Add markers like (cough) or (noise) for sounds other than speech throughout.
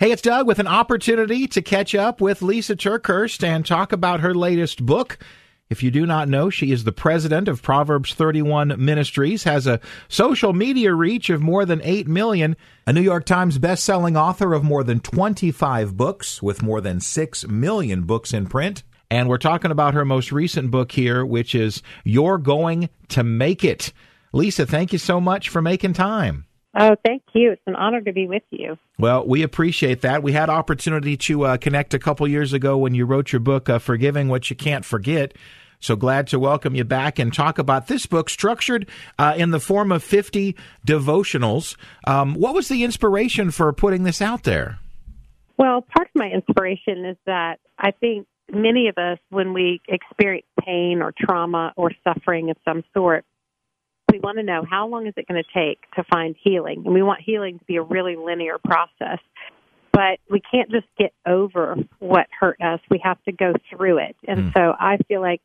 Hey, it's Doug with an opportunity to catch up with Lysa TerKeurst and talk about her latest book. If you do not know, she is the president of Proverbs 31 Ministries, has a social media reach of more than 8 million, a New York Times best-selling author of more than 25 books with more than 6 million books in print. And we're talking about her most recent book here, which is You're Going to Make It. Lysa, thank you so much for making time. Oh, thank you. It's an honor to be with you. Well, we appreciate that. We had opportunity to uh, connect a couple years ago when you wrote your book, uh, Forgiving What You Can't Forget. So glad to welcome you back and talk about this book structured uh, in the form of 50 devotionals. Um, what was the inspiration for putting this out there? Well, part of my inspiration is that I think many of us, when we experience pain or trauma or suffering of some sort, we want to know how long is it going to take to find healing, and we want healing to be a really linear process. But we can't just get over what hurt us. We have to go through it. And mm. so I feel like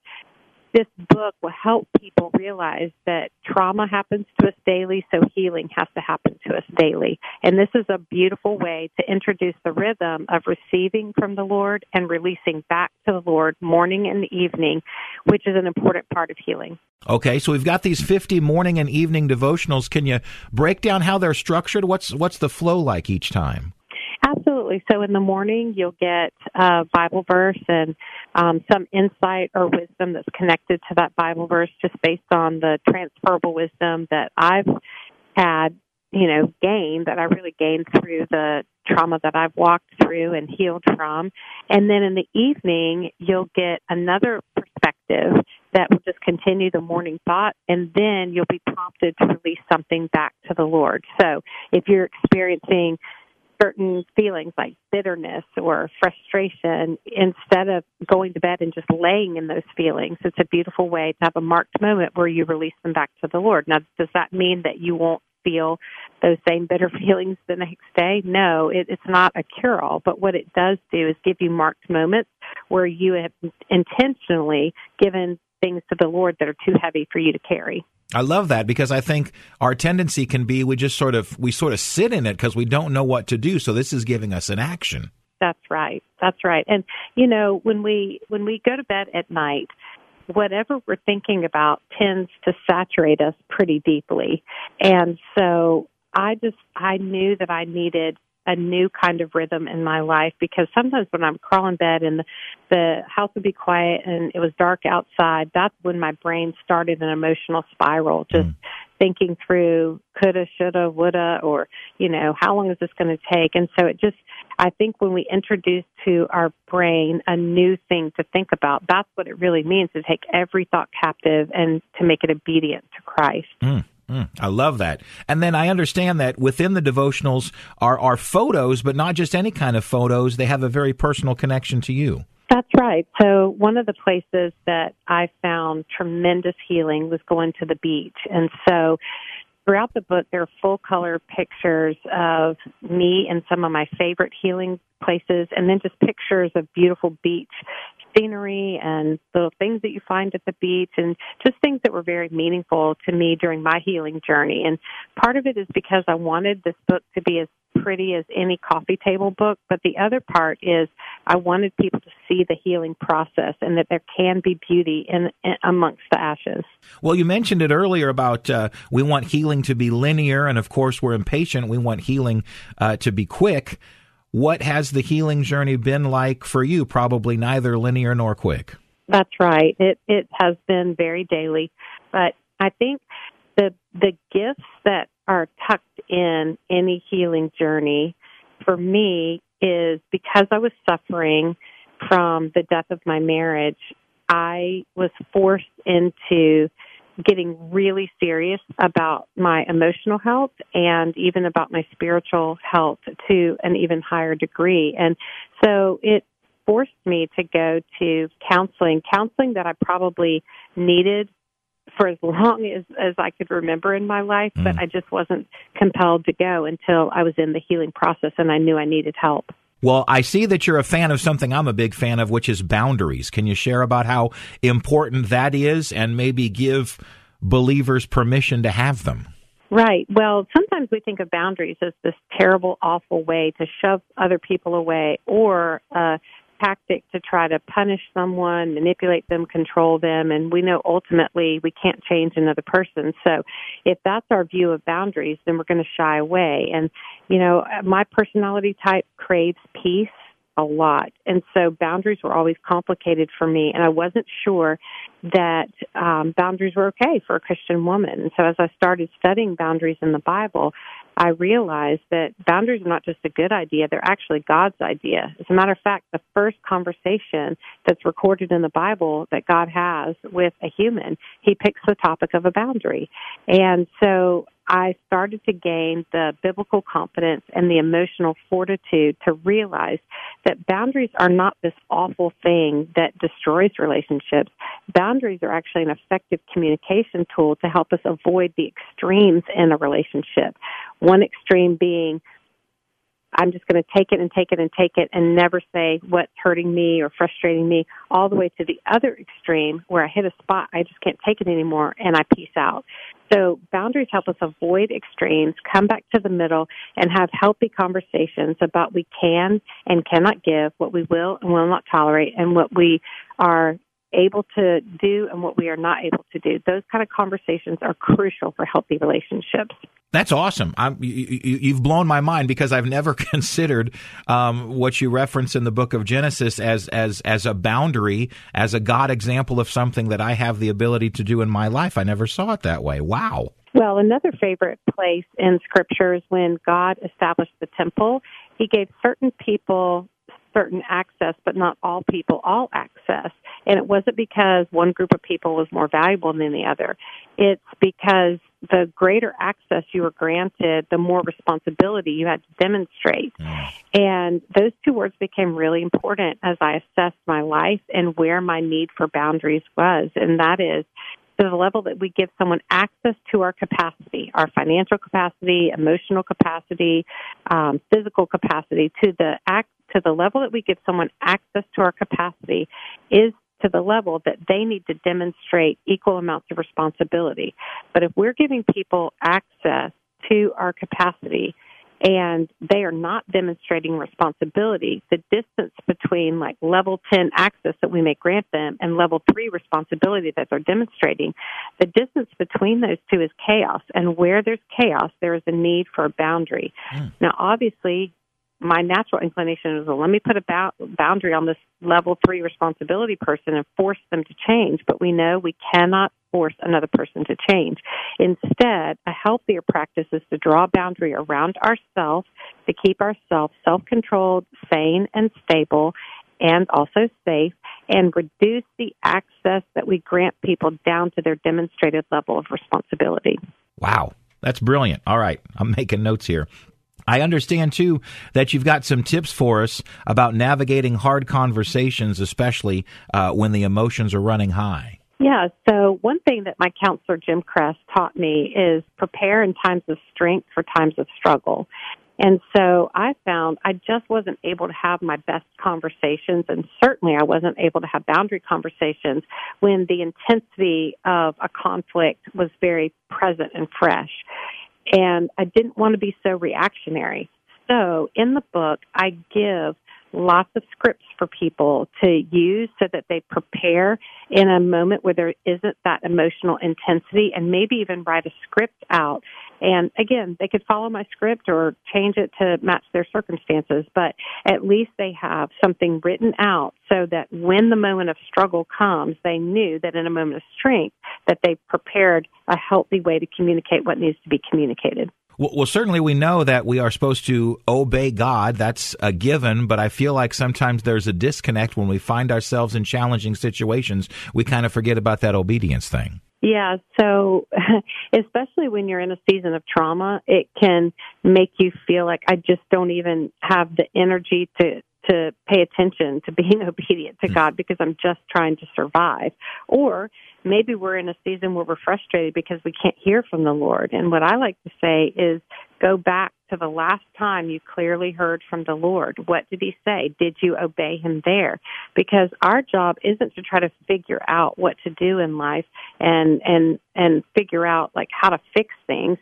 this book will help people realize that trauma happens to us daily, so healing has to happen to us daily. And this is a beautiful way to introduce the rhythm of receiving from the Lord and releasing back to the Lord morning and evening, which is an important part of healing. Okay, so we've got these 50 morning and evening devotionals. Can you break down how they're structured? What's what's the flow like each time? Absolutely. So in the morning, you'll get a Bible verse and um, some insight or wisdom that's connected to that Bible verse, just based on the transferable wisdom that I've had, you know, gained that I really gained through the trauma that I've walked through and healed from. And then in the evening, you'll get another perspective that will just continue the morning thought, and then you'll be prompted to release something back to the Lord. So if you're experiencing certain feelings like bitterness or frustration instead of going to bed and just laying in those feelings. It's a beautiful way to have a marked moment where you release them back to the Lord. Now, does that mean that you won't feel those same bitter (laughs) feelings the next day? No, it, it's not a cure all, but what it does do is give you marked moments where you have intentionally given things to the Lord that are too heavy for you to carry. I love that because I think our tendency can be we just sort of we sort of sit in it because we don't know what to do. So this is giving us an action. That's right. That's right. And you know, when we when we go to bed at night, whatever we're thinking about tends to saturate us pretty deeply. And so I just I knew that I needed a new kind of rhythm in my life because sometimes when I'm crawling bed and the, the house would be quiet and it was dark outside, that's when my brain started an emotional spiral, just mm. thinking through coulda, shoulda, woulda, or, you know, how long is this going to take? And so it just, I think when we introduce to our brain a new thing to think about, that's what it really means to take every thought captive and to make it obedient to Christ. Mm. Mm, I love that. And then I understand that within the devotionals are, are photos, but not just any kind of photos. They have a very personal connection to you. That's right. So one of the places that I found tremendous healing was going to the beach. And so throughout the book, there are full color pictures of me and some of my favorite healing places, and then just pictures of beautiful beach scenery and little things that you find at the beach and just things that were very meaningful to me during my healing journey. And part of it is because I wanted this book to be as pretty as any coffee table book, but the other part is I wanted people to see the healing process and that there can be beauty in, in amongst the ashes. Well, you mentioned it earlier about uh, we want healing to be linear, and of course we're impatient. We want healing uh, to be quick. What has the healing journey been like for you? Probably neither linear nor quick. That's right. It it has been very daily, but I think the the gifts that are tucked in any healing journey for me is because I was suffering from the death of my marriage, I was forced into getting really serious about my emotional health and even about my spiritual health to an even higher degree. And so it forced me to go to counseling, counseling that I probably needed for as long as, as I could remember in my life, mm. but I just wasn't compelled to go until I was in the healing process and I knew I needed help. Well, I see that you're a fan of something I'm a big fan of, which is boundaries. Can you share about how important that is and maybe give believers permission to have them? Right. Well, sometimes we think of boundaries as this terrible, awful way to shove other people away or uh, tactic to try to punish someone, manipulate them, control them, and we know ultimately we can't change another person. So if that's our view of boundaries, then we're going to shy away. And, you know, my personality type craves peace a lot. And so boundaries were always complicated for me, and I wasn't sure that um, boundaries were okay for a Christian woman. And so as I started studying boundaries in the Bible, I realized that boundaries are not just a good idea, they're actually God's idea. As a matter of fact, the first conversation that's recorded in the Bible that God has with a human, he picks the topic of a boundary. And so I started to gain the biblical confidence and the emotional fortitude to realize that boundaries are not this awful thing that destroys relationships. Boundaries are actually an effective communication tool to help us avoid the extremes in a relationship. One extreme being I'm just going to take it and take it and take it and never say what's hurting me or frustrating me, all the way to the other extreme where I hit a spot, I just can't take it anymore and I peace out. So boundaries help us avoid extremes, come back to the middle, and have healthy conversations about we can and cannot give, what we will and will not tolerate, and what we are able to do and what we are not able to do. Those kind of conversations are crucial for healthy relationships. That's awesome. you, have blown my mind because I've never (laughs) considered um, what you reference in the book of Genesis as as as a boundary, as a God example of something that I have the ability to do in my life. I never saw it that way. Wow. Well, another favorite place in Scripture is when God established the temple. He gave certain people certain access, but not all people all access. And it wasn't because one group of people was more valuable than the other. It's because the greater access you were granted, the more responsibility you had to demonstrate. And those two words became really important as I assessed my life and where my need for boundaries was. And that is to the level that we give someone access to our capacity, our financial capacity, emotional capacity, um, physical capacity, to the act, to the level that we give someone access to our capacity is to the level that they need to demonstrate equal amounts of responsibility. But if we're giving people access to our capacity and they are not demonstrating responsibility, the distance between like level 10 access that we may grant them and level 3 responsibility that they're demonstrating, the distance between those two is chaos. And where there's chaos, there is a need for a boundary. Mm. Now, obviously, my natural inclination is, well, let me put a boundary on this level three responsibility person and force them to change. But we know we cannot force another person to change. Instead, a healthier practice is to draw a boundary around ourselves to keep ourselves self-controlled, sane, and stable, and also safe, and reduce the access that we grant people down to their demonstrated level of responsibility. Wow. That's brilliant. All right. I'm making notes here. I understand too that you've got some tips for us about navigating hard conversations, especially uh, when the emotions are running high. Yeah, so one thing that my counselor Jim Cress taught me is prepare in times of strength for times of struggle. And so I found I just wasn't able to have my best conversations, and certainly I wasn't able to have boundary conversations when the intensity of a conflict was very present and fresh and I didn't want to be so reactionary. So in the book, I give lots of scripts for people to use so that they prepare in a moment where there isn't that emotional intensity and maybe even write a script out. And again, they could follow my script or change it to match their circumstances, but at least they have something written out so that when the moment of struggle comes, they knew that in a moment of strength that they prepared a healthy way to communicate what needs to be communicated. Well, certainly we know that we are supposed to obey God. That's a given, but I feel like sometimes there's a disconnect when we find ourselves in challenging situations. We kind of forget about that obedience thing. Yeah, so (laughs) especially when you're in a season of trauma, it can make you feel like I just don't even have the energy to to pay attention to being (laughs) obedient to hmm. God because I'm just trying to survive. Or maybe we're in a season where we're frustrated because we can't hear from the Lord. And what I like to say is go back to the last time you clearly heard from the Lord. What did he say? Did you obey him there? Because our job isn't to try to figure out what to do in life and and and figure out like how to fix things.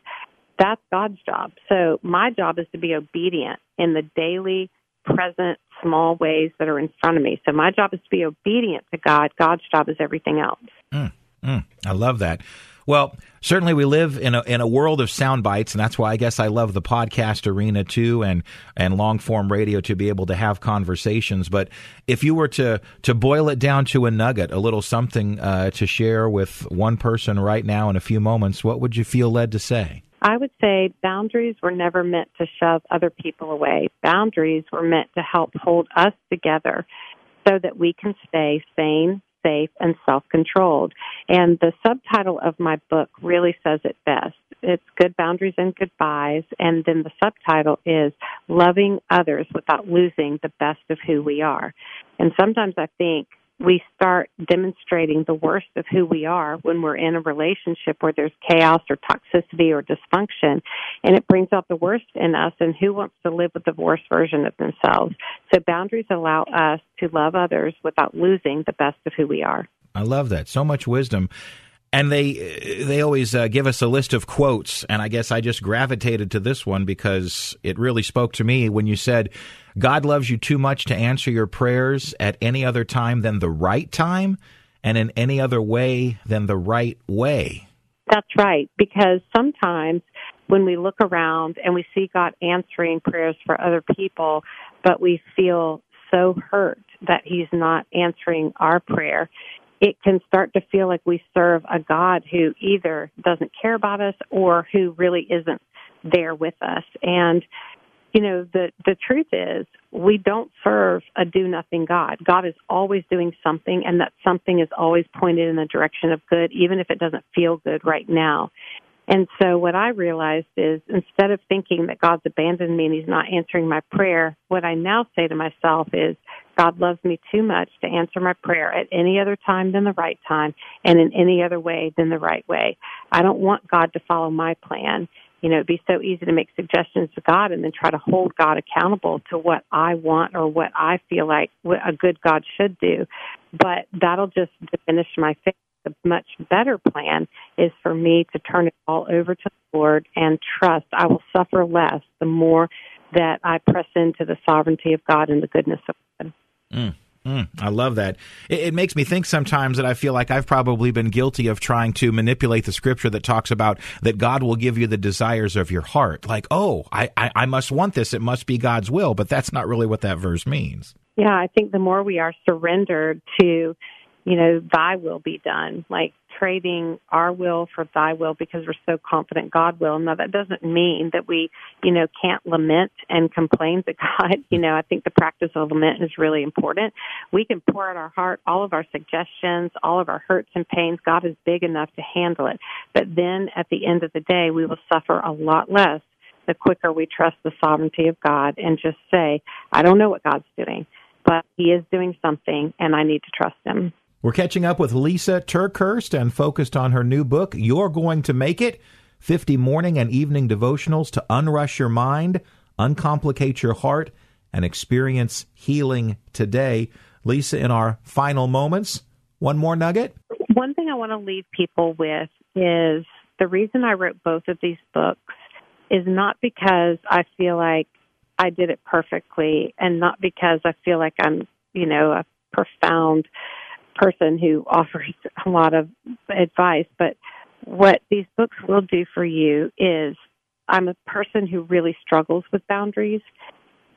That's God's job. So my job is to be obedient in the daily present small ways that are in front of me. So my job is to be obedient to God. God's job is everything else. Mm, mm, I love that. Well, certainly we live in a in a world of sound bites, and that's why I guess I love the podcast arena too, and and long form radio to be able to have conversations. But if you were to to boil it down to a nugget, a little something uh, to share with one person right now in a few moments, what would you feel led to say? I would say boundaries were never meant to shove other people away. Boundaries were meant to help hold us together so that we can stay sane, safe, and self controlled. And the subtitle of my book really says it best. It's Good Boundaries and Goodbyes. And then the subtitle is Loving Others Without Losing the Best of Who We Are. And sometimes I think we start demonstrating the worst of who we are when we're in a relationship where there's chaos or toxicity or dysfunction and it brings out the worst in us and who wants to live with the worst version of themselves? So boundaries allow us to love others without losing the best of who we are. I love that. So much wisdom and they they always uh, give us a list of quotes. And i guess i just gravitated to this one because it really spoke to me when you said god loves you too much to answer your prayers at any other time than the right time and in any other way than the right way. That's right. Because sometimes when we look around and we see god answering prayers for other people but we feel so hurt that he's not answering our prayer it can start to feel like we serve a God who either doesn't care about us or who really isn't there with us. And you know the the truth is we don't serve a do nothing god god is always doing something and that something is always pointed in the direction of good even if it doesn't feel good right now and so what i realized is instead of thinking that god's abandoned me and he's not answering my prayer what i now say to myself is God loves me too much to answer my prayer at any other time than the right time and in any other way than the right way. I don't want God to follow my plan. You know, it'd be so easy to make suggestions to God and then try to hold God accountable to what I want or what I feel like a good God should do. But that'll just diminish my faith. The much better plan is for me to turn it all over to the Lord and trust I will suffer less the more that I press into the sovereignty of God and the goodness of. Mm. Mm, I love that. It, it, makes me think sometimes that I feel like I've probably been guilty of trying to manipulate the scripture that talks about that God will give you the desires of your heart. Like, oh, I, I, I must want this. It must be God's will. But that's not really what that verse means. Yeah, I think the more we are surrendered to you know, thy will be done, like trading our will for thy will because we're so confident God will. Now that doesn't mean that we, you know, can't lament and complain to (laughs) God. You know, I think the practice of lament is really important. We can pour out our heart, all of our suggestions, all of our hurts and pains. God is big enough to handle it. But then at the end of the day, we will suffer a lot less the quicker we trust the sovereignty of God and just say, I don't know what God's doing, but he is doing something and I need to trust him. We're catching up with Lysa TerKeurst and focused on her new book, You're Going to Make It 50 Morning and Evening Devotionals to Unrush Your Mind, Uncomplicate Your Heart, and Experience Healing Today. Lysa, in our final moments, one more nugget? One thing I want to leave people with is the reason I wrote both of these books is not because I feel like I did it perfectly and not because I feel like I'm, you know, a profound person who offers a lot of advice, but what these books will do for you is I'm a person who really struggles with boundaries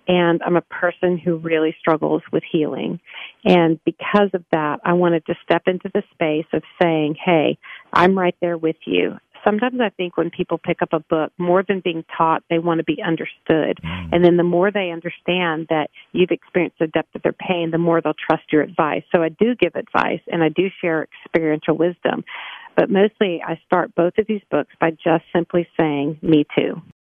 and I'm a person who really struggles with healing. And because of that, I wanted to step into the space of saying, Hey, I'm right there with you sometimes I think when people pick up a book, more than being taught, they want to be understood. Mm. And then the more they understand that you've experienced the depth of their pain, the more they'll trust your advice. So I do give advice and I do share experiential wisdom. But mostly, I start both of these books by just simply saying, Me too.